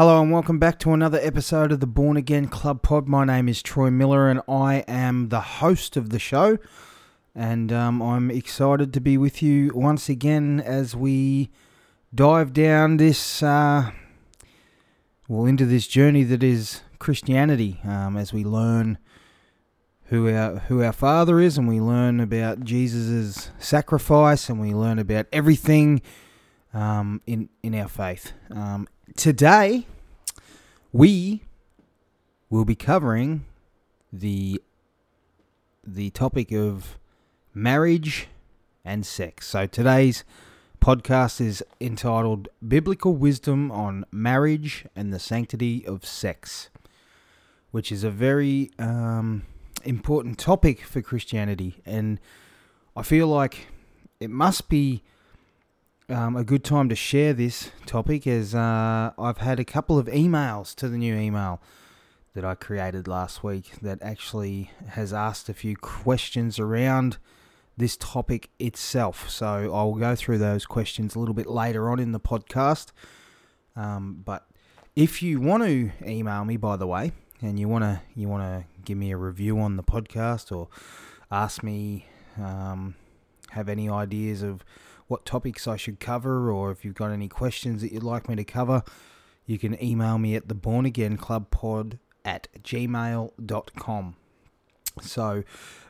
Hello and welcome back to another episode of the Born Again Club Pod. My name is Troy Miller and I am the host of the show. And um, I'm excited to be with you once again as we dive down this, uh, well, into this journey that is Christianity. Um, as we learn who our who our Father is, and we learn about Jesus' sacrifice, and we learn about everything um, in in our faith. Today, we will be covering the the topic of marriage and sex. So today's podcast is entitled Biblical Wisdom on Marriage and the Sanctity of Sex, which is a very um, important topic for Christianity. And I feel like it must be um, a good time to share this topic as uh, I've had a couple of emails to the new email that I created last week that actually has asked a few questions around this topic itself. So I'll go through those questions a little bit later on in the podcast. Um, but if you want to email me, by the way, and you want to you want to give me a review on the podcast or ask me um, have any ideas of what topics I should cover, or if you've got any questions that you'd like me to cover, you can email me at the Born Again Club Pod at gmail.com. So,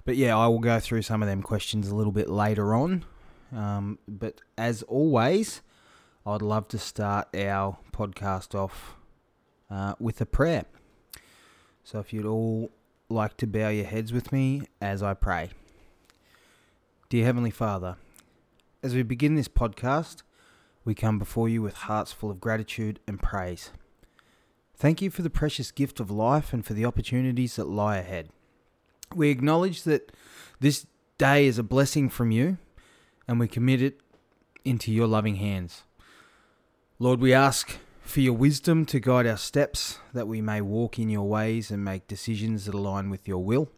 but yeah, I will go through some of them questions a little bit later on. Um, but as always, I'd love to start our podcast off uh, with a prayer. So, if you'd all like to bow your heads with me as I pray. Dear Heavenly Father, as we begin this podcast, we come before you with hearts full of gratitude and praise. Thank you for the precious gift of life and for the opportunities that lie ahead. We acknowledge that this day is a blessing from you and we commit it into your loving hands. Lord, we ask for your wisdom to guide our steps, that we may walk in your ways and make decisions that align with your will.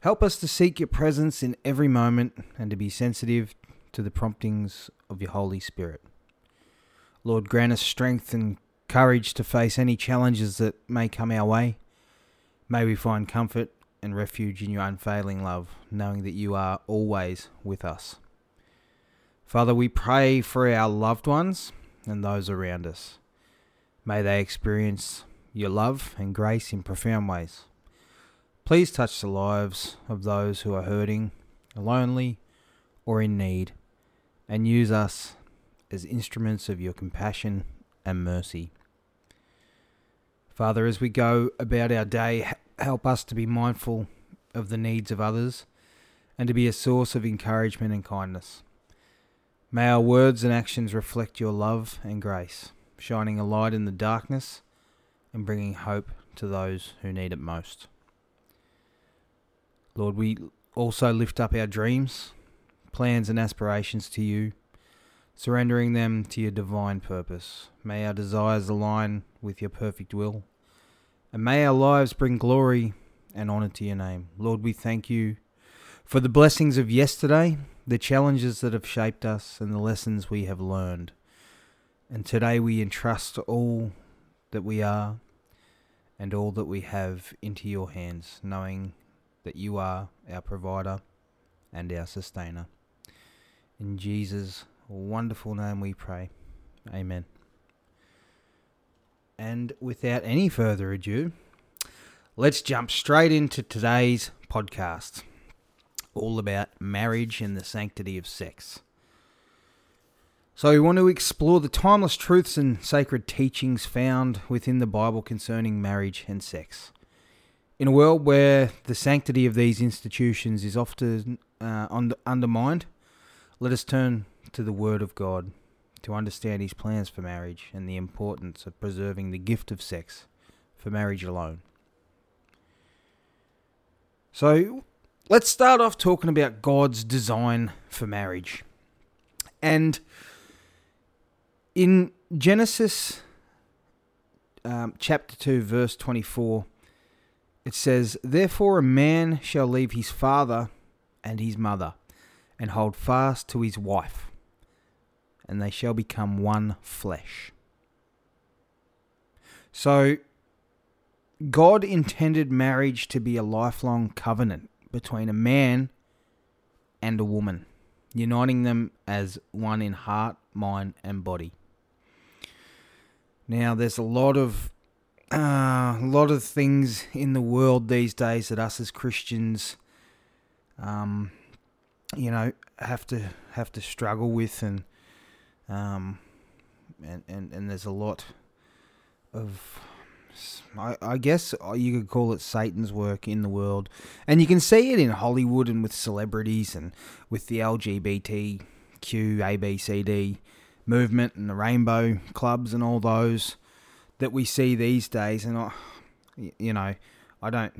Help us to seek your presence in every moment and to be sensitive to the promptings of your Holy Spirit. Lord, grant us strength and courage to face any challenges that may come our way. May we find comfort and refuge in your unfailing love, knowing that you are always with us. Father, we pray for our loved ones and those around us. May they experience your love and grace in profound ways. Please touch the lives of those who are hurting, lonely, or in need and use us as instruments of your compassion and mercy. Father, as we go about our day, help us to be mindful of the needs of others and to be a source of encouragement and kindness. May our words and actions reflect your love and grace, shining a light in the darkness and bringing hope to those who need it most. Lord, we also lift up our dreams plans and aspirations to you, surrendering them to your divine purpose. May our desires align with your perfect will, and may our lives bring glory and honor to your name. Lord, we thank you for the blessings of yesterday, the challenges that have shaped us, and the lessons we have learned. And today we entrust all that we are and all that we have into your hands, knowing that you are our provider and our sustainer. In Jesus' wonderful name we pray. Amen. And without any further ado, let's jump straight into today's podcast, all about marriage and the sanctity of sex. So, we want to explore the timeless truths and sacred teachings found within the Bible concerning marriage and sex. In a world where the sanctity of these institutions is often uh, undermined, let us turn to the Word of God to understand His plans for marriage and the importance of preserving the gift of sex for marriage alone. So, let's start off talking about God's design for marriage. And in Genesis um, chapter 2, verse 24, it says, Therefore a man shall leave his father and his mother and hold fast to his wife, and they shall become one flesh. So, God intended marriage to be a lifelong covenant between a man and a woman, uniting them as one in heart, mind, and body. Now, there's a lot of uh, a lot of things in the world these days that us as Christians, um, you know, have to have to struggle with, and um, and and, and there's a lot of I, I guess you could call it Satan's work in the world. And you can see it in Hollywood and with celebrities and with the LGBTQ, ABCD movement and the rainbow clubs and all those that we see these days. And I, you know, I don't,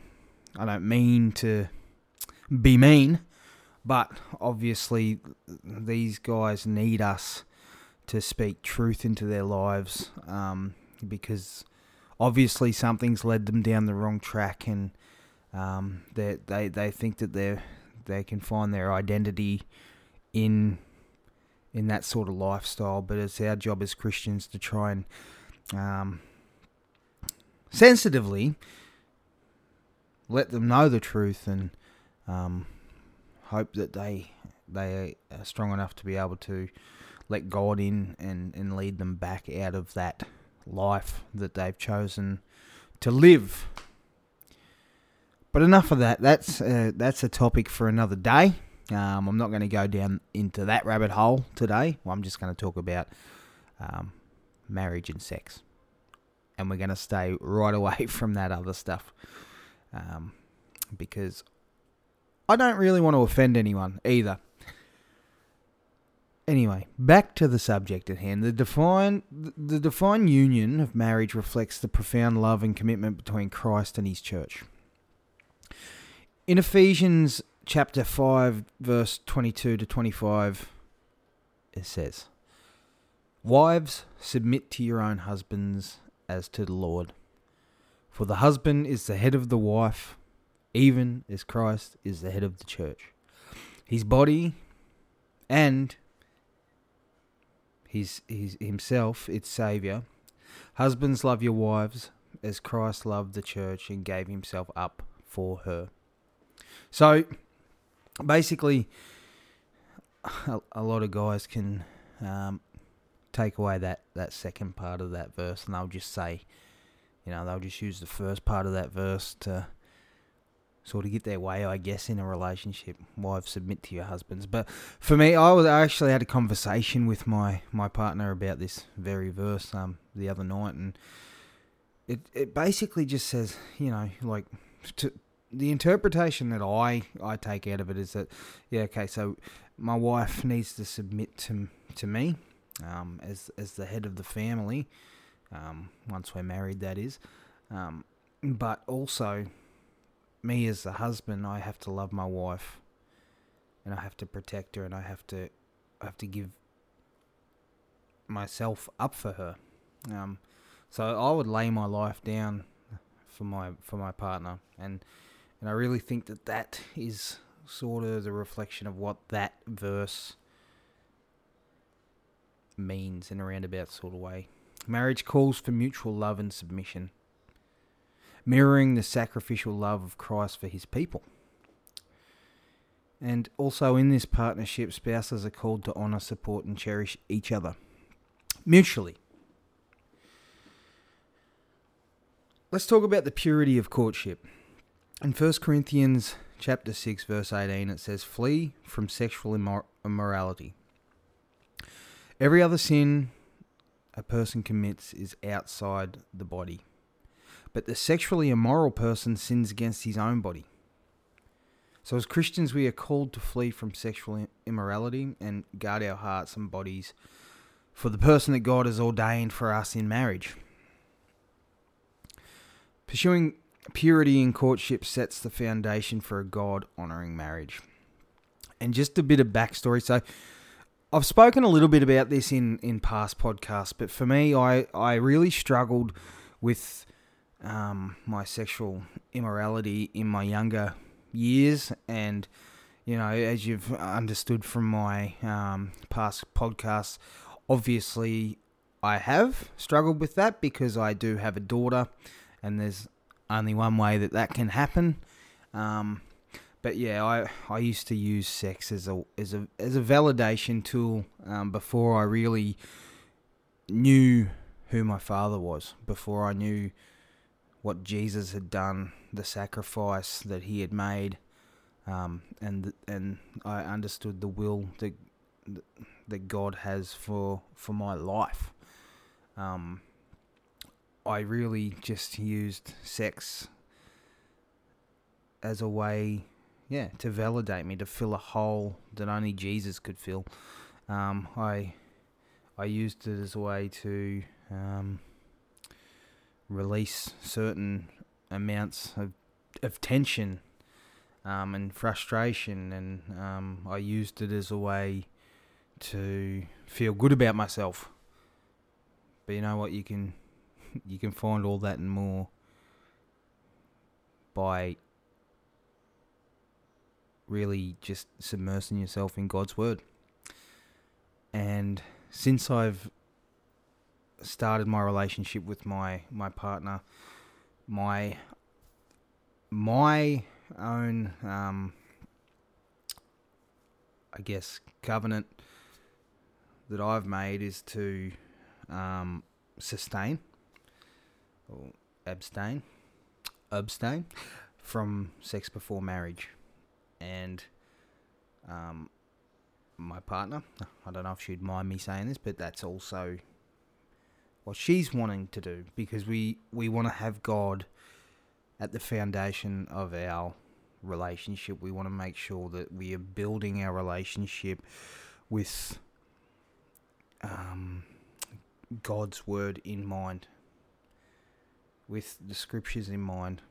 I don't mean to be mean, but obviously these guys need us to speak truth into their lives um, because obviously something's led them down the wrong track, and um, they they they think that they they can find their identity in in that sort of lifestyle. But it's our job as Christians to try and um, sensitively let them know the truth and um, hope that they they are strong enough to be able to let God in and, and lead them back out of that life that they've chosen to live. But enough of that. That's uh, that's a topic for another day. Um, I'm not going to go down into that rabbit hole today. Well, I'm just going to talk about um, marriage and sex, and we're going to stay right away from that other stuff um, because I don't really want to offend anyone either. Anyway, back to the subject at hand. The divine, the divine union of marriage reflects the profound love and commitment between Christ and his church. In Ephesians chapter 5, verse 22 to 25, it says, Wives, submit to your own husbands as to the Lord. For the husband is the head of the wife, even as Christ is the head of the church, his body, and his, his himself, its Saviour. Husbands, love your wives as Christ loved the church and gave himself up for her. So, basically, a, a lot of guys can um, take away that, that second part of that verse and they'll just say, you know, they'll just use the first part of that verse to sort of get their way, I guess, in a relationship. Wives submit to your husbands. But for me, I was I actually had a conversation with my my partner about this very verse um the other night, and it it basically just says, you know, like to, the interpretation that I I take out of it is that yeah, okay, so my wife needs to submit to to me um, as as the head of the family. Um, once we're married, that is. Um, but also me as a husband, I have to love my wife, and I have to protect her, and I have to, I have to give myself up for her. Um, so I would lay my life down for my for my partner, and and I really think that that is sort of the reflection of what that verse means in a roundabout sort of way. Marriage calls for mutual love and submission mirroring the sacrificial love of Christ for his people. And also in this partnership, spouses are called to honour, support, and cherish each other mutually. Let's talk about the purity of courtship. In 1 Corinthians chapter 6 verse 18 it says flee from sexual immor- immorality. Every other sin a person commits is outside the body but the sexually immoral person sins against his own body. So, as Christians, we are called to flee from sexual immorality and guard our hearts and bodies for the person that God has ordained for us in marriage. Pursuing purity in courtship sets the foundation for a God honoring marriage. And just a bit of backstory. So, I've spoken a little bit about this in, in past podcasts, but for me, I, I really struggled with um, my sexual immorality in my younger years, and you know, as you've understood from my um, past podcasts, obviously I have struggled with that because I do have a daughter, and there's only one way that that can happen. Um, but yeah, I I used to use sex as a as a as a validation tool um, before I really knew who my father was, before I knew what Jesus had done, the sacrifice that he had made, um, and and I understood the will that that God has for for my life. Um, I really just used sex as a way, yeah, to validate me, to fill a hole that only Jesus could fill. Um, I I used it as a way to um, release certain amounts of of tension um, and frustration, and um, I used it as a way to feel good about myself. But you know what? You can you can find all that and more by really just submersing yourself in God's word. And since I've started my relationship with my my partner, my my own um, I guess covenant that I've made is to um, sustain or abstain, abstain from sex before marriage, and um, my partner. I don't know if she'd mind me saying this, but that's also what she's wanting to do because we we want to have God at the foundation of our relationship. We want to make sure that we are building our relationship with um, God's word in mind, with the scriptures in mind,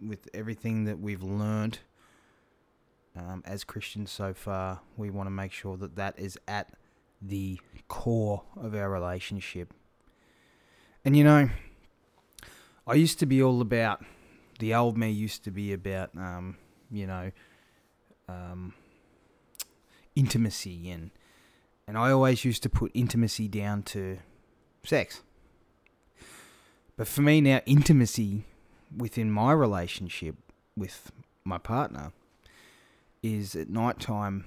with everything that we've learned um, as Christians so far. We want to make sure that that is at the core of our relationship. And you know, I used to be all about the old me used to be about um, you know um, intimacy and and I always used to put intimacy down to sex. But for me now, intimacy within my relationship with my partner is at night time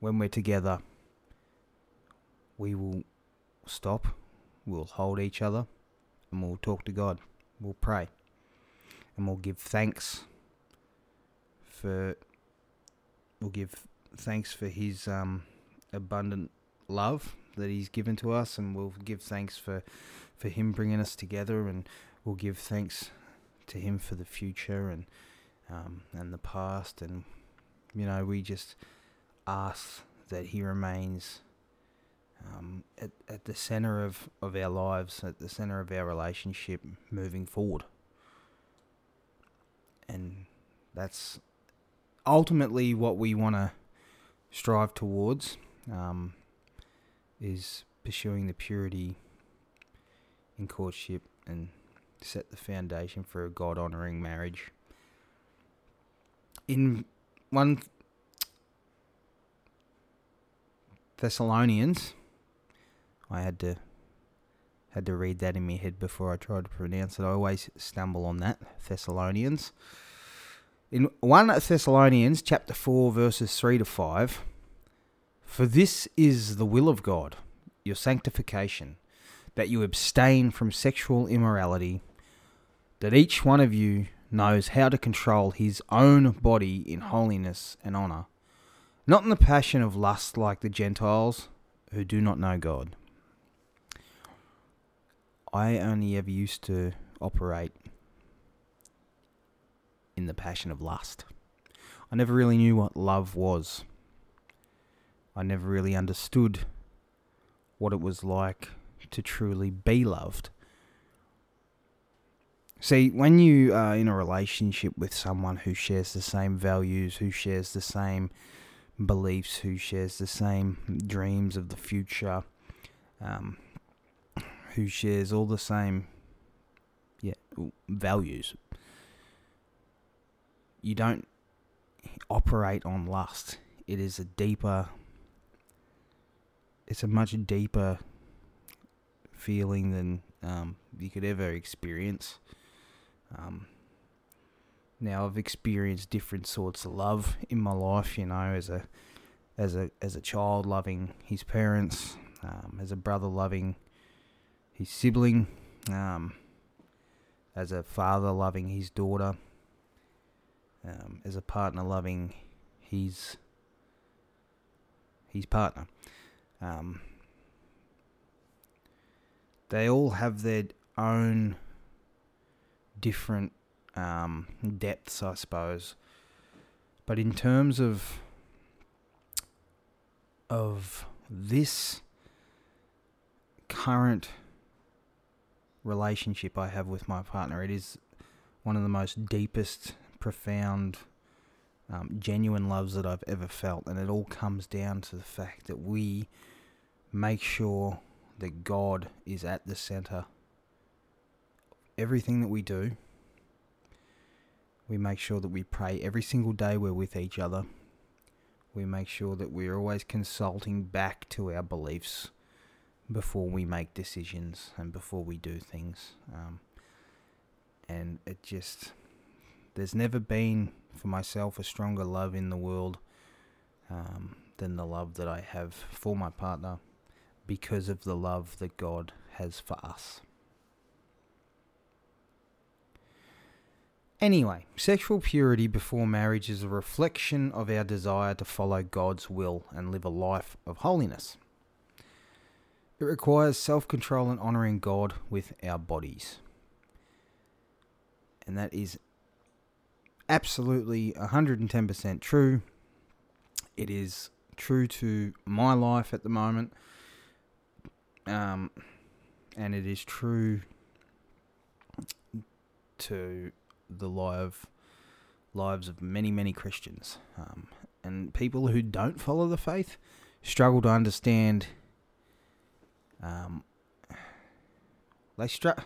when we're together, we will stop, we'll hold each other, and we'll talk to God. We'll pray. And we'll give thanks for we'll give thanks for his um abundant love that He's given to us, and we'll give thanks for for Him bringing us together, and we'll give thanks to Him for the future and um, and the past, and you know we just ask that He remains um, at at the center of of our lives, at the center of our relationship moving forward, and that's ultimately what we want to strive towards um, is pursuing the purity in courtship and set the foundation for a God honoring marriage. In one Thessalonians, I had to had to read that in my head before I tried to pronounce it. I always stumble on that. Thessalonians. In 1 Thessalonians chapter 4 verses 3 to 5, for this is the will of God, your sanctification, that you abstain from sexual immorality, that each one of you knows how to control his own body in holiness and honour, not in the passion of lust like the Gentiles who do not know God. I only ever used to operate in the passion of lust. I never really knew what love was. I never really understood what it was like to truly be loved. See, when you are in a relationship with someone who shares the same values, who shares the same beliefs, who shares the same dreams of the future, um, who shares all the same yeah values, you don't operate on lust. It is a deeper it's a much deeper feeling than um, you could ever experience. Um, now I've experienced different sorts of love in my life, you know, as a as a as a child loving his parents, um, as a brother loving his sibling, um, as a father loving his daughter, um, as a partner loving his his partner. Um, they all have their own different um, depths, I suppose. But in terms of of this current relationship I have with my partner, it is one of the most deepest, profound, um, genuine loves that I've ever felt, and it all comes down to the fact that we make sure that God is at the center. Everything that we do, we make sure that we pray every single day we're with each other. We make sure that we're always consulting back to our beliefs before we make decisions and before we do things. Um, and it just, there's never been for myself a stronger love in the world um, than the love that I have for my partner because of the love that God has for us. Anyway, sexual purity before marriage is a reflection of our desire to follow God's will and live a life of holiness. It requires self control and honouring God with our bodies. And that is absolutely 110% true. It is true to my life at the moment. Um, and it is true to the live lives of many, many Christians. Um, and people who don't follow the faith struggle to understand. Um, they str-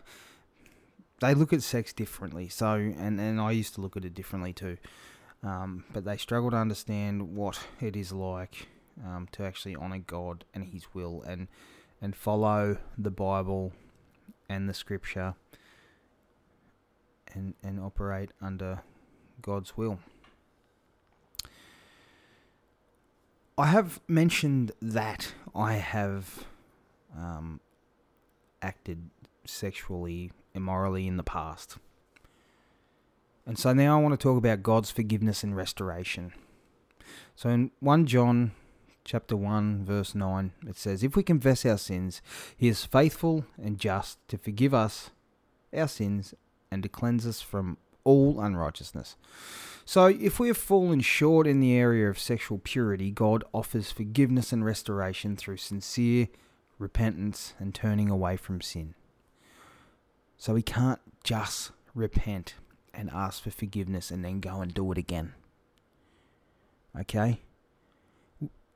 they look at sex differently. So, and, and I used to look at it differently too. Um, but they struggle to understand what it is like um, to actually honor God and His will and and follow the Bible and the Scripture and and operate under God's will. I have mentioned that I have um, acted sexually immorally in the past. And so now I want to talk about God's forgiveness and restoration. So in 1 John chapter 1 verse 9 it says if we confess our sins he is faithful and just to forgive us our sins and to cleanse us from all unrighteousness. So, if we have fallen short in the area of sexual purity, God offers forgiveness and restoration through sincere repentance and turning away from sin. So, we can't just repent and ask for forgiveness and then go and do it again. Okay?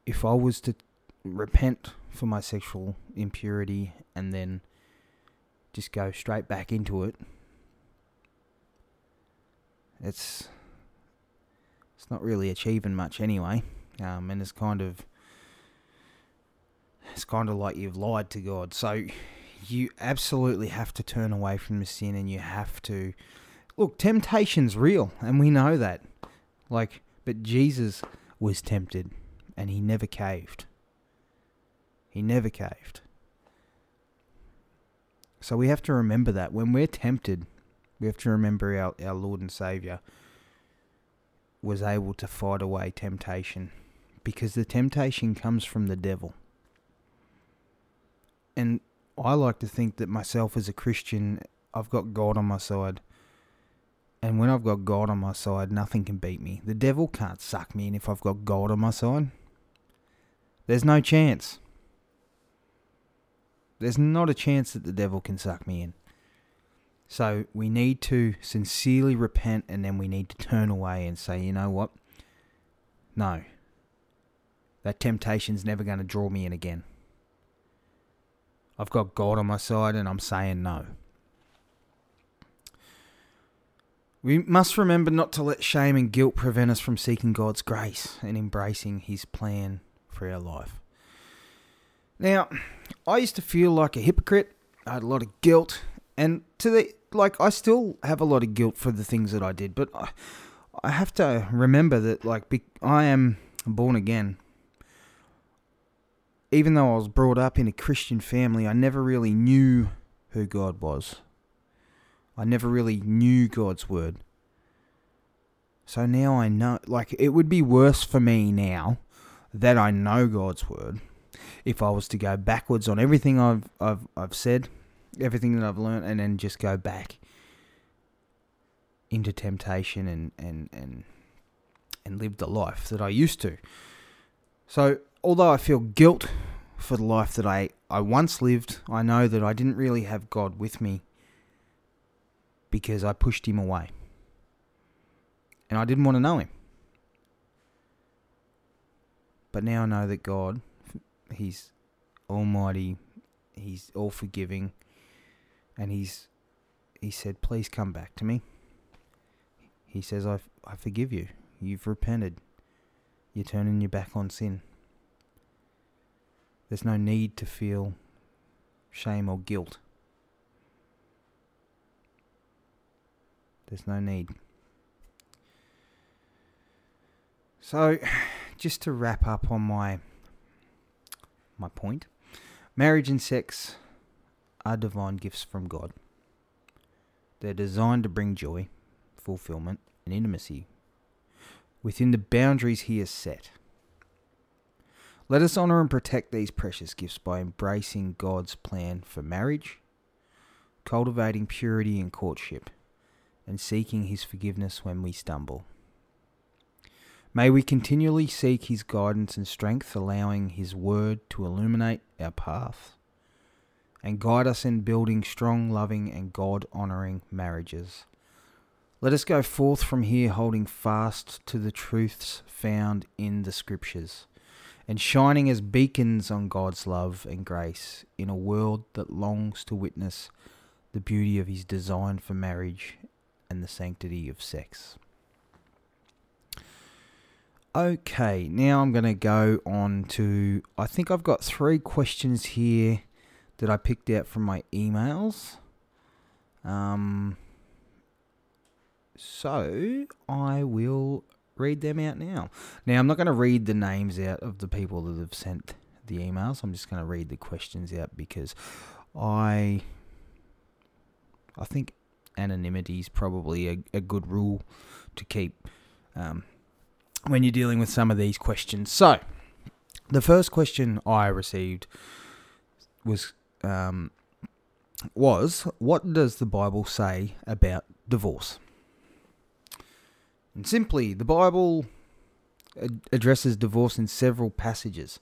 If I was to repent for my sexual impurity and then just go straight back into it, it's it's not really achieving much anyway. Um, and it's kind of it's kind of like you've lied to God. So you absolutely have to turn away from the sin, and you have to look. Temptation's real, and we know that. Like, but Jesus was tempted, and he never caved. He never caved. So we have to remember that when we're tempted, we have to remember our, our Lord and Saviour was able to fight away temptation because the temptation comes from the devil. And I like to think that myself as a Christian, I've got God on my side. And when I've got God on my side, nothing can beat me. The devil can't suck me in if I've got God on my side. There's no chance. There's not a chance that the devil can suck me in. So we need to sincerely repent and then we need to turn away and say, you know what? No. That temptation's never going to draw me in again. I've got God on my side and I'm saying no. We must remember not to let shame and guilt prevent us from seeking God's grace and embracing His plan for our life. Now, I used to feel like a hypocrite. I had a lot of guilt, and to the like, I still have a lot of guilt for the things that I did. But I, I have to remember that, like, I am born again. Even though I was brought up in a Christian family, I never really knew who God was. I never really knew God's word. So now I know, like, it would be worse for me now that I know God's word if I was to go backwards on everything I've I've I've said, everything that I've learned, and then just go back into temptation and and and and live the life that I used to. So although I feel guilt for the life that I, I once lived, I know that I didn't really have God with me because I pushed him away. And I didn't want to know him. But now I know that God He's almighty. He's all forgiving. And he's he said, "Please come back to me." He says, "I I forgive you. You've repented. You're turning your back on sin. There's no need to feel shame or guilt. There's no need." So, just to wrap up on my my point. Marriage and sex are divine gifts from God. They're designed to bring joy, fulfillment, and intimacy within the boundaries He has set. Let us honour and protect these precious gifts by embracing God's plan for marriage, cultivating purity in courtship, and seeking His forgiveness when we stumble. May we continually seek His guidance and strength, allowing His word to illuminate our path and guide us in building strong, loving, and God honouring marriages. Let us go forth from here holding fast to the truths found in the Scriptures and shining as beacons on God's love and grace in a world that longs to witness the beauty of His design for marriage and the sanctity of sex. Okay, now I'm going to go on to. I think I've got three questions here that I picked out from my emails. Um, so I will read them out now. Now, I'm not going to read the names out of the people that have sent the emails. I'm just going to read the questions out because I. I think anonymity is probably a, a good rule to keep. Um, when you're dealing with some of these questions. So, the first question I received was um, was what does the Bible say about divorce? And simply, the Bible addresses divorce in several passages,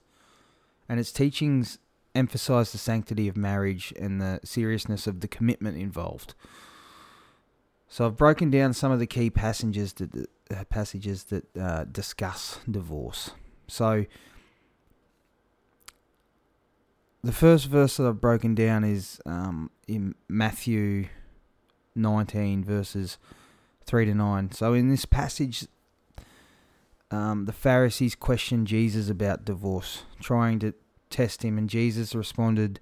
and its teachings emphasize the sanctity of marriage and the seriousness of the commitment involved. So I've broken down some of the key passages that uh, passages that uh, discuss divorce. So, the first verse that I've broken down is um, in Matthew 19, verses 3 to 9. So, in this passage, um, the Pharisees questioned Jesus about divorce, trying to test him, and Jesus responded,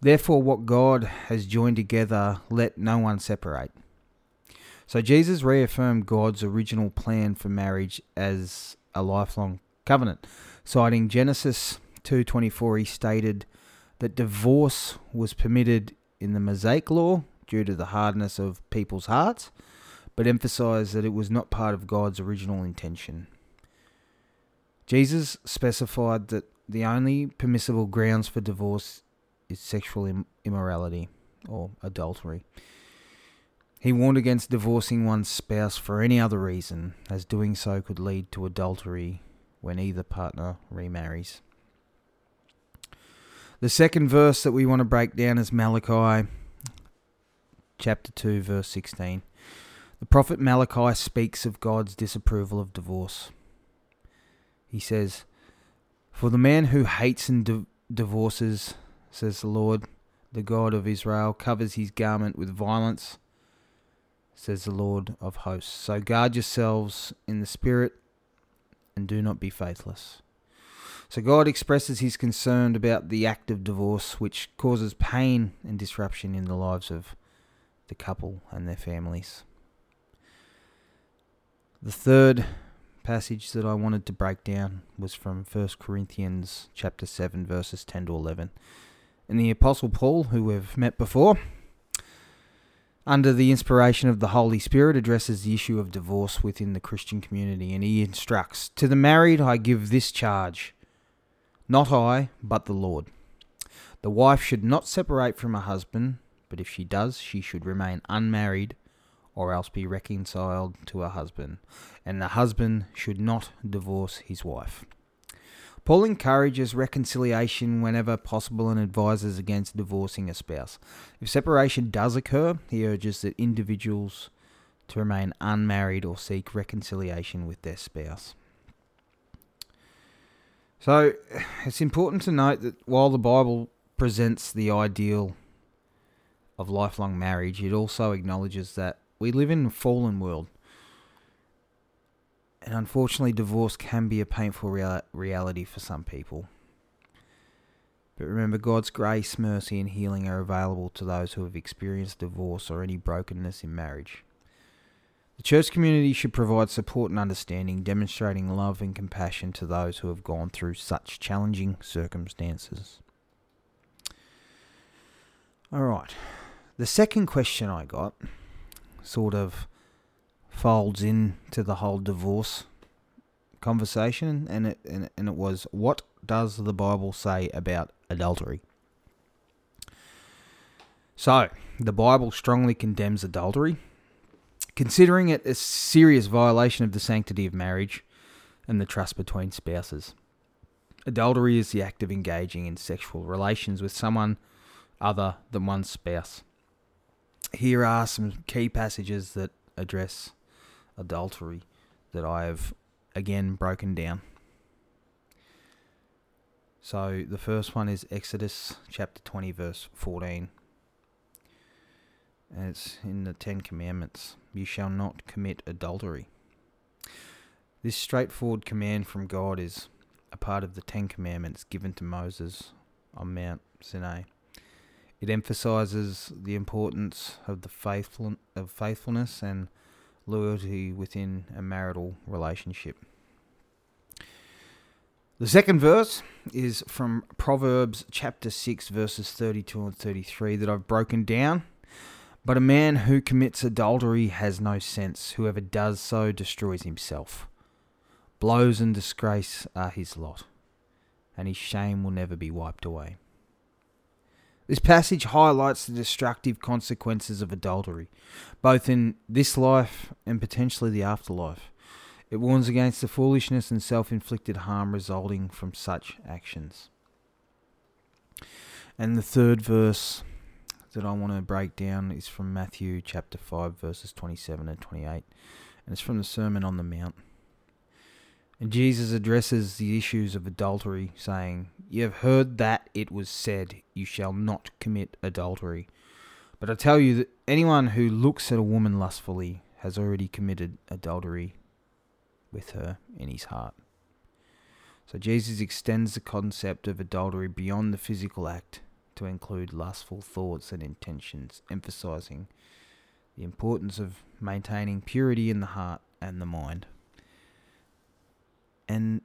Therefore, what God has joined together, let no one separate. So Jesus reaffirmed God's original plan for marriage as a lifelong covenant. Citing Genesis 2:24, he stated that divorce was permitted in the Mosaic law due to the hardness of people's hearts, but emphasized that it was not part of God's original intention. Jesus specified that the only permissible grounds for divorce is sexual immorality or adultery. He warned against divorcing one's spouse for any other reason, as doing so could lead to adultery when either partner remarries. The second verse that we want to break down is Malachi chapter 2 verse 16. The prophet Malachi speaks of God's disapproval of divorce. He says, "For the man who hates and di- divorces, says the Lord, the God of Israel, covers his garment with violence." says the Lord of hosts. So guard yourselves in the spirit and do not be faithless. So God expresses his concern about the act of divorce, which causes pain and disruption in the lives of the couple and their families. The third passage that I wanted to break down was from 1 Corinthians chapter 7 verses 10 to 11. And the apostle Paul, who we've met before, under the inspiration of the Holy Spirit, addresses the issue of divorce within the Christian community and he instructs To the married I give this charge, not I, but the Lord. The wife should not separate from her husband, but if she does, she should remain unmarried or else be reconciled to her husband, and the husband should not divorce his wife. Paul encourages reconciliation whenever possible and advises against divorcing a spouse. If separation does occur, he urges that individuals to remain unmarried or seek reconciliation with their spouse. So, it's important to note that while the Bible presents the ideal of lifelong marriage, it also acknowledges that we live in a fallen world and unfortunately, divorce can be a painful rea- reality for some people. But remember, God's grace, mercy, and healing are available to those who have experienced divorce or any brokenness in marriage. The church community should provide support and understanding, demonstrating love and compassion to those who have gone through such challenging circumstances. All right. The second question I got sort of folds into the whole divorce conversation, and it and, and it was what does the Bible say about adultery? So the Bible strongly condemns adultery, considering it a serious violation of the sanctity of marriage and the trust between spouses. Adultery is the act of engaging in sexual relations with someone other than one's spouse. Here are some key passages that address adultery that I have again broken down. So the first one is Exodus chapter 20, verse 14. And it's in the Ten Commandments You shall not commit adultery. This straightforward command from God is a part of the Ten Commandments given to Moses on Mount Sinai. It emphasizes the importance of the faithful of faithfulness and loyalty within a marital relationship. The second verse is from Proverbs chapter 6, verses 32 and 33, that I've broken down. But a man who commits adultery has no sense. Whoever does so destroys himself. Blows and disgrace are his lot, and his shame will never be wiped away. This passage highlights the destructive consequences of adultery, both in this life and potentially the afterlife. It warns against the foolishness and self inflicted harm resulting from such actions. And the third verse that I want to break down is from Matthew chapter 5, verses 27 and 28. And it's from the Sermon on the Mount. And Jesus addresses the issues of adultery, saying, You have heard that it was said, You shall not commit adultery. But I tell you that anyone who looks at a woman lustfully has already committed adultery with her in his heart. So Jesus extends the concept of adultery beyond the physical act to include lustful thoughts and intentions, emphasizing the importance of maintaining purity in the heart and the mind. And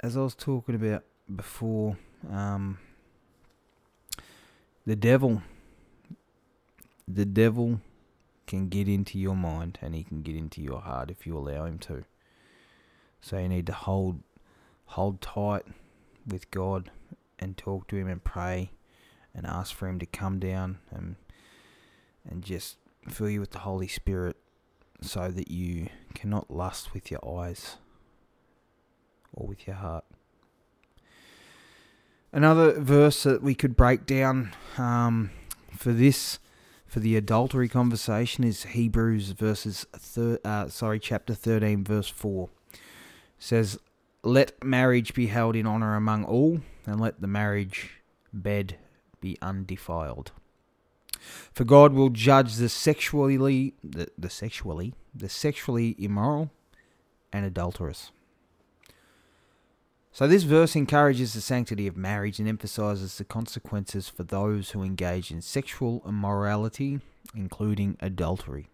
as I was talking about before, um, the devil, the devil can get into your mind and he can get into your heart if you allow him to. So you need to hold, hold tight with God and talk to Him and pray and ask for Him to come down and and just fill you with the Holy Spirit so that you cannot lust with your eyes or with your heart. Another verse that we could break down um, for this, for the adultery conversation, is Hebrews verses thir- uh, sorry, chapter thirteen, verse four. It says, "Let marriage be held in honor among all, and let the marriage bed be undefiled." For God will judge the sexually the, the sexually the sexually immoral and adulterous. So, this verse encourages the sanctity of marriage and emphasizes the consequences for those who engage in sexual immorality, including adultery.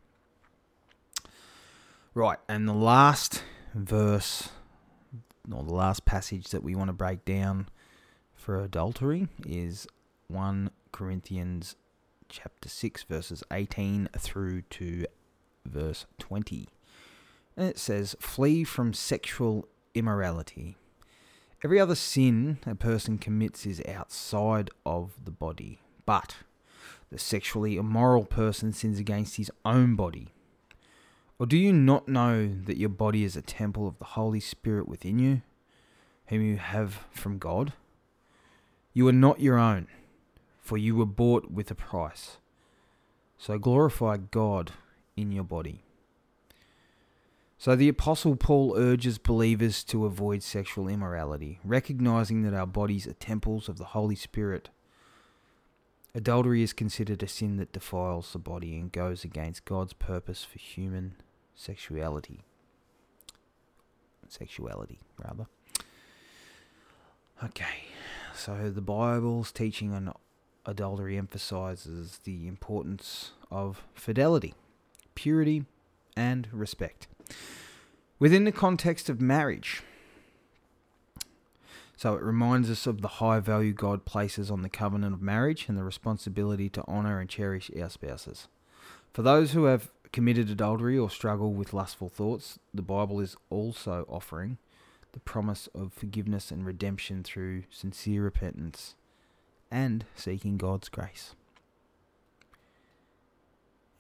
Right, and the last verse, or the last passage that we want to break down for adultery is 1 Corinthians chapter 6, verses 18 through to verse 20. And it says, Flee from sexual immorality. Every other sin a person commits is outside of the body, but the sexually immoral person sins against his own body. Or do you not know that your body is a temple of the Holy Spirit within you, whom you have from God? You are not your own, for you were bought with a price. So glorify God in your body. So the Apostle Paul urges believers to avoid sexual immorality, recognizing that our bodies are temples of the Holy Spirit. Adultery is considered a sin that defiles the body and goes against God's purpose for human sexuality. Sexuality, rather. Okay, so the Bible's teaching on adultery emphasizes the importance of fidelity, purity, and respect within the context of marriage. So it reminds us of the high value God places on the covenant of marriage and the responsibility to honour and cherish our spouses. For those who have committed adultery or struggle with lustful thoughts, the Bible is also offering the promise of forgiveness and redemption through sincere repentance and seeking God's grace.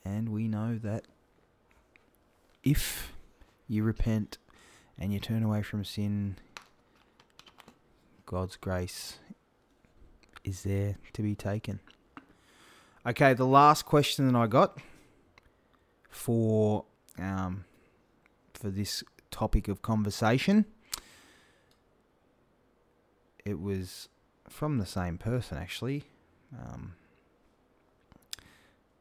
And we know that if you repent and you turn away from sin, God's grace is there to be taken. Okay, the last question that I got for um, for this topic of conversation, it was from the same person actually. Um,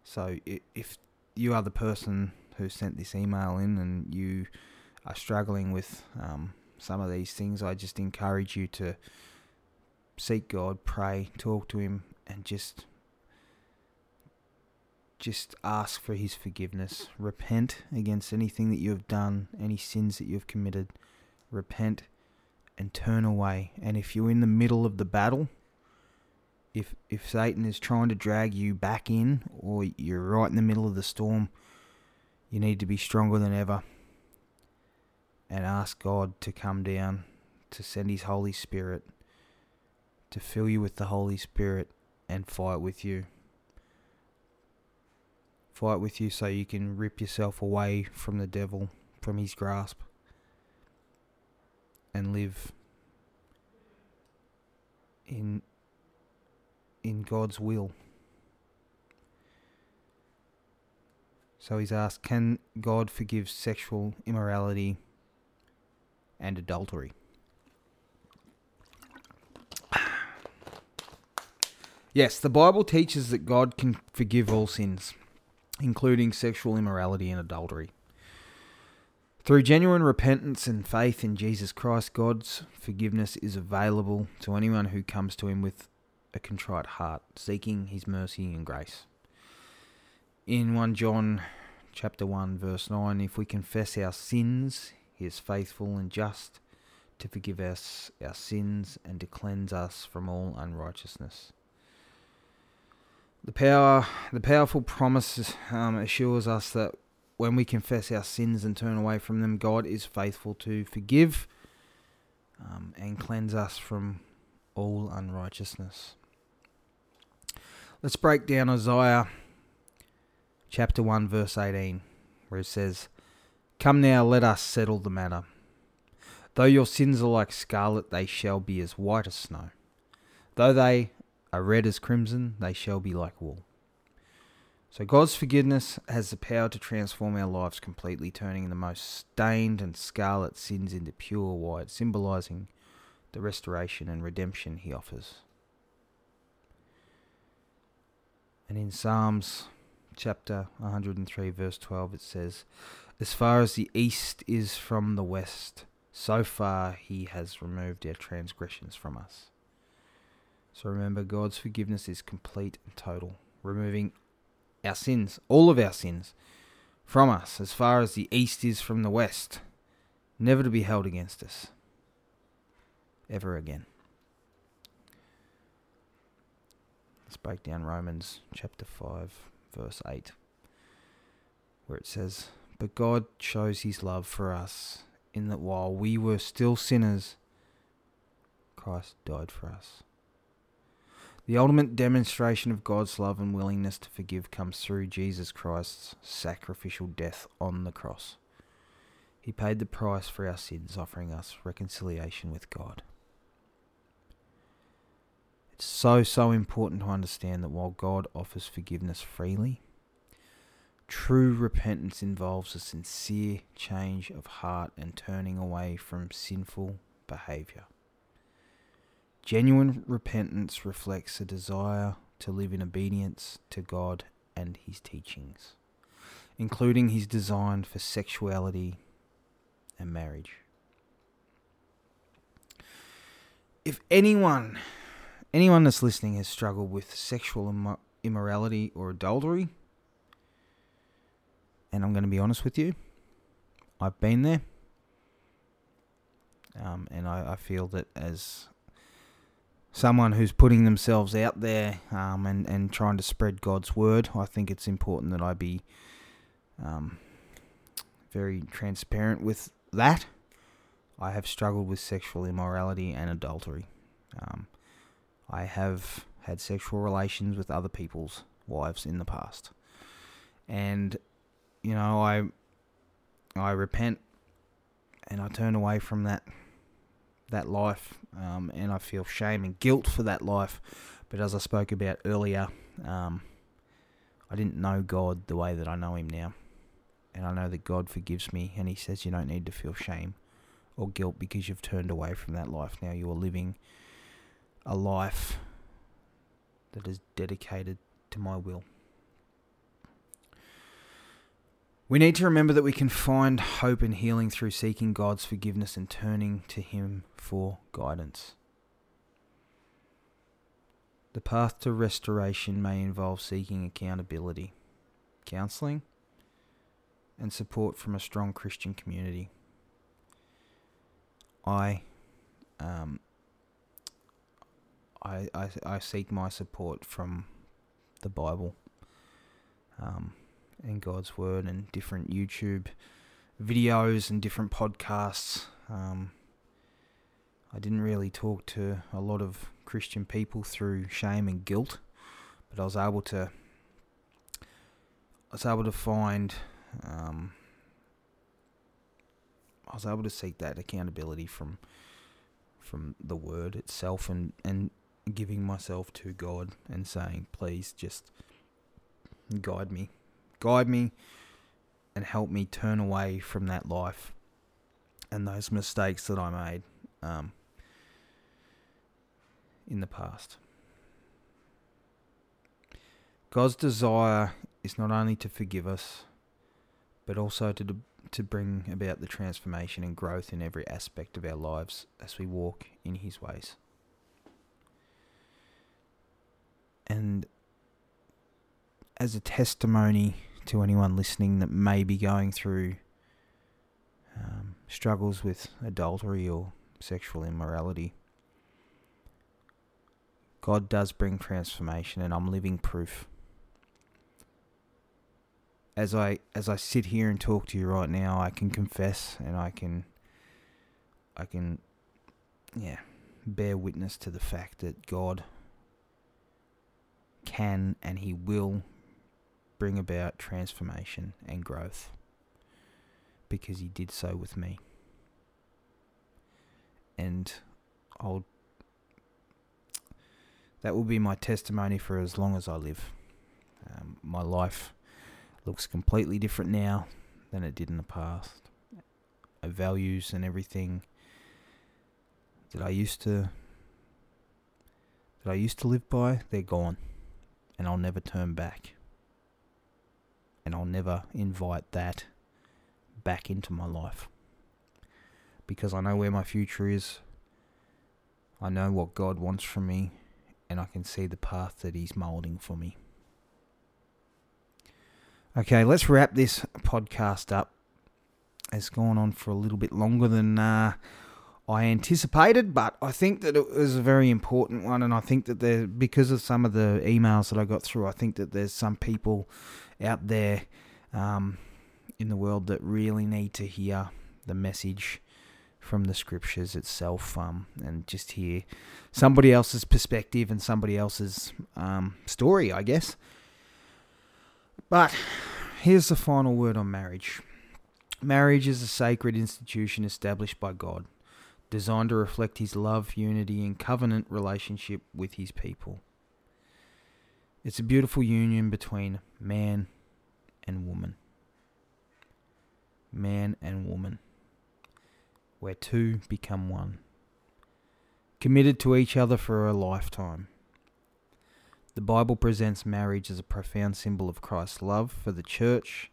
so if you are the person who sent this email in and you are struggling with um, some of these things, I just encourage you to seek God, pray, talk to Him, and just just ask for His forgiveness. Repent against anything that you have done, any sins that you have committed. Repent and turn away. And if you're in the middle of the battle, if if Satan is trying to drag you back in, or you're right in the middle of the storm, you need to be stronger than ever and ask God to come down, to send His Holy Spirit, to fill you with the Holy Spirit and fight with you. Fight with you so you can rip yourself away from the devil, from his grasp, and live in in God's will. So he's asked, can God forgive sexual immorality and adultery? Yes, the Bible teaches that God can forgive all sins, including sexual immorality and adultery. Through genuine repentance and faith in Jesus Christ, God's forgiveness is available to anyone who comes to Him with a contrite heart, seeking His mercy and grace in 1 John chapter 1 verse 9 if we confess our sins he is faithful and just to forgive us our sins and to cleanse us from all unrighteousness. The power the powerful promise um, assures us that when we confess our sins and turn away from them God is faithful to forgive um, and cleanse us from all unrighteousness. Let's break down Isaiah chapter 1, verse 18, where it says, Come now, let us settle the matter. Though your sins are like scarlet, they shall be as white as snow. Though they are red as crimson, they shall be like wool. So God's forgiveness has the power to transform our lives completely, turning the most stained and scarlet sins into pure white, symbolizing the restoration and redemption he offers. And in Psalms chapter 103, verse 12, it says, As far as the east is from the west, So far, He has removed our transgressions from us. So remember, God's forgiveness is complete and total, removing our sins, all of our sins, from us as far as the east is from the west, never to be held against us ever again. Let's break down Romans chapter 5, verse 8, where it says, But God shows his love for us in that while we were still sinners, Christ died for us. The ultimate demonstration of God's love and willingness to forgive comes through Jesus Christ's sacrificial death on the cross. He paid the price for our sins, offering us reconciliation with God. It's so, so important to understand that while God offers forgiveness freely, true repentance involves a sincere change of heart and turning away from sinful behavior. Genuine repentance reflects a desire to live in obedience to God and His teachings, including His design for sexuality and marriage. If anyone, anyone that's listening has struggled with sexual immorality or adultery, and I'm going to be honest with you, I've been there. Um, and I, I feel that as someone who's putting themselves out there um, and, and trying to spread God's word, I think it's important that I be um, very transparent with that. I have struggled with sexual immorality and adultery. Um, I have had sexual relations with other people's wives in the past. And, you know, I I repent and I turn away from that that life, um, and I feel shame and guilt for that life. But as I spoke about earlier, um, I didn't know God the way that I know Him now, and I know that God forgives me, and He says you don't need to feel shame or guilt because you've turned away from that life. Now you are living a life that is dedicated to my will. We need to remember that we can find hope and healing through seeking God's forgiveness and turning to Him for guidance. The path to restoration may involve seeking accountability, counseling, and support from a strong Christian community. I, um, I, I, I seek my support from the Bible. Um, and God's Word and different YouTube videos and different podcasts. Um, I didn't really talk to a lot of Christian people through shame and guilt, but I was able to. I was able to find. Um, I was able to seek that accountability from from the word itself and and giving myself to God and saying, please just guide me guide me and help me turn away from that life and those mistakes that I made um, in the past. God's desire is not only to forgive us, but also to to bring about the transformation and growth in every aspect of our lives as we walk in His ways. And as a testimony to anyone listening that may be going through um, struggles with adultery or sexual immorality. God does bring transformation, and I'm living proof. As I as I sit here and talk to you right now, I can confess and I can I can yeah bear witness to the fact that God can and He will bring about transformation and growth because he did so with me. And I'll that will be my testimony for as long as I live. Um, my life looks completely different now than it did in the past. My values and everything that I used to that I used to live by, they're gone, and I'll never turn back and I'll never invite that back into my life because I know where my future is. I know what God wants from me, and I can see the path that He's molding for me. Okay, let's wrap this podcast up. It's gone on for a little bit longer than uh, I anticipated, but I think that it was a very important one, and I think that there, because of some of the emails that I got through, I think that there's some people out there um, in the world that really need to hear the message from the scriptures itself, um, and just hear somebody else's perspective and somebody else's um, story, I guess. But here's the final word on marriage. Marriage is a sacred institution established by God designed to reflect his love, unity, and covenant relationship with his people. It's a beautiful union between man and woman. Man and woman, where two become one, committed to each other for a lifetime. The Bible presents marriage as a profound symbol of Christ's love for the church,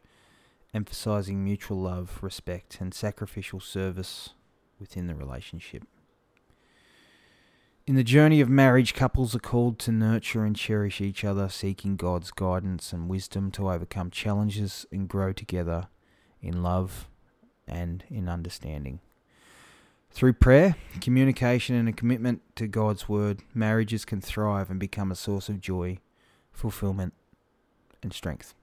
emphasizing mutual love, respect, and sacrificial service within the relationship. In the journey of marriage, couples are called to nurture and cherish each other, seeking God's guidance and wisdom to overcome challenges and grow together in love and in understanding. Through prayer, communication, and a commitment to God's Word, marriages can thrive and become a source of joy, fulfillment, and strength.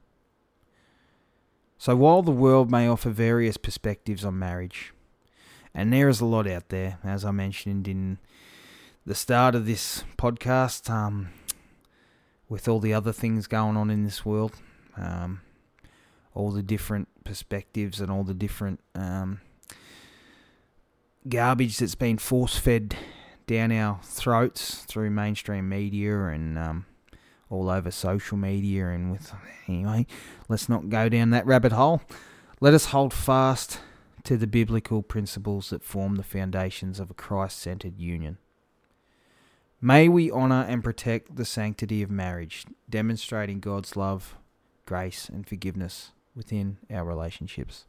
So, while the world may offer various perspectives on marriage, and there is a lot out there, as I mentioned in the start of this podcast, um, with all the other things going on in this world, um, all the different perspectives and all the different um, garbage that's been force fed down our throats through mainstream media and um, all over social media. And with anyway, let's not go down that rabbit hole. Let us hold fast to the biblical principles that form the foundations of a Christ centered union. May we honour and protect the sanctity of marriage, demonstrating God's love, grace, and forgiveness within our relationships.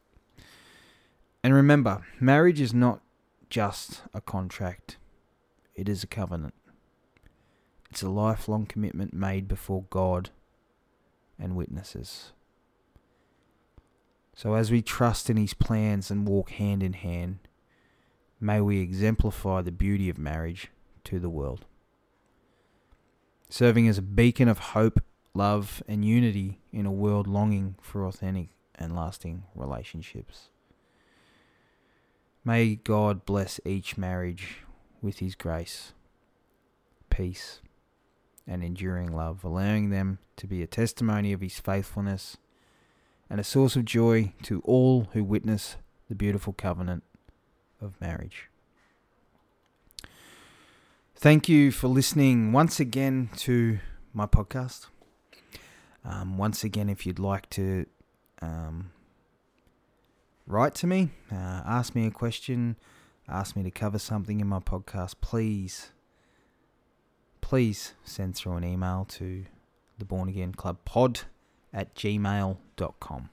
And remember, marriage is not just a contract, it is a covenant. It's a lifelong commitment made before God and witnesses. So as we trust in His plans and walk hand in hand, may we exemplify the beauty of marriage to the world. Serving as a beacon of hope, love, and unity in a world longing for authentic and lasting relationships. May God bless each marriage with His grace, peace, and enduring love, allowing them to be a testimony of His faithfulness and a source of joy to all who witness the beautiful covenant of marriage. Thank you for listening once again to my podcast. Um, once again, if you'd like to um, write to me, uh, ask me a question, ask me to cover something in my podcast, please, please send through an email to the Born Again Club pod at gmail.com.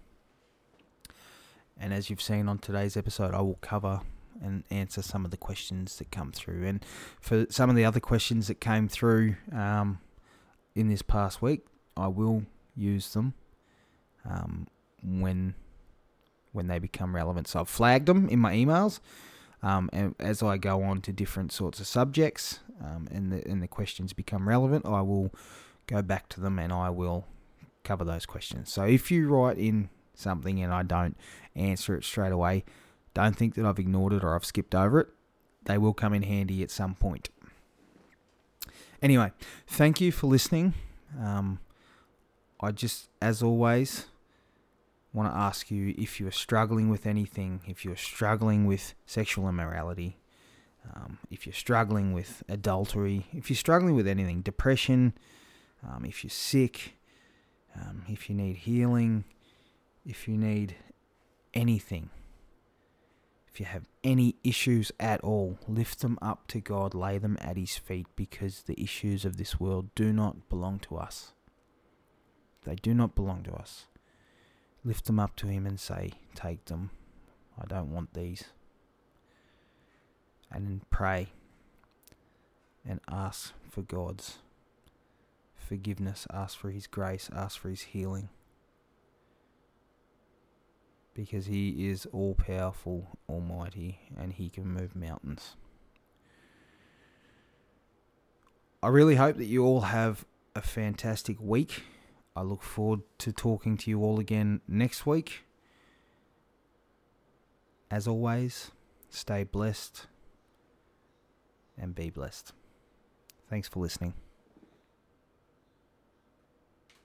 And as you've seen on today's episode, I will cover and answer some of the questions that come through. And for some of the other questions that came through um, in this past week, I will use them um, when when they become relevant. So I've flagged them in my emails. Um, and as I go on to different sorts of subjects um, and the and the questions become relevant, I will go back to them and I will cover those questions. So if you write in something and I don't answer it straight away, don't think that I've ignored it or I've skipped over it. They will come in handy at some point. Anyway, thank you for listening. Um, I just, as always, want to ask you if you are struggling with anything, if you're struggling with sexual immorality, um, if you're struggling with adultery, if you're struggling with anything, depression, um, if you're sick, um, if you need healing, if you need anything, if you have any issues at all, lift them up to God, lay them at His feet, because the issues of this world do not belong to us. They do not belong to us. Lift them up to Him and say, Take them. I don't want these. and then pray and ask for God's forgiveness, ask for His grace, ask for His healing. Because He is all powerful, almighty, and He can move mountains. I really hope that you all have a fantastic week. I look forward to talking to you all again next week. As always, stay blessed and be blessed. Thanks for listening.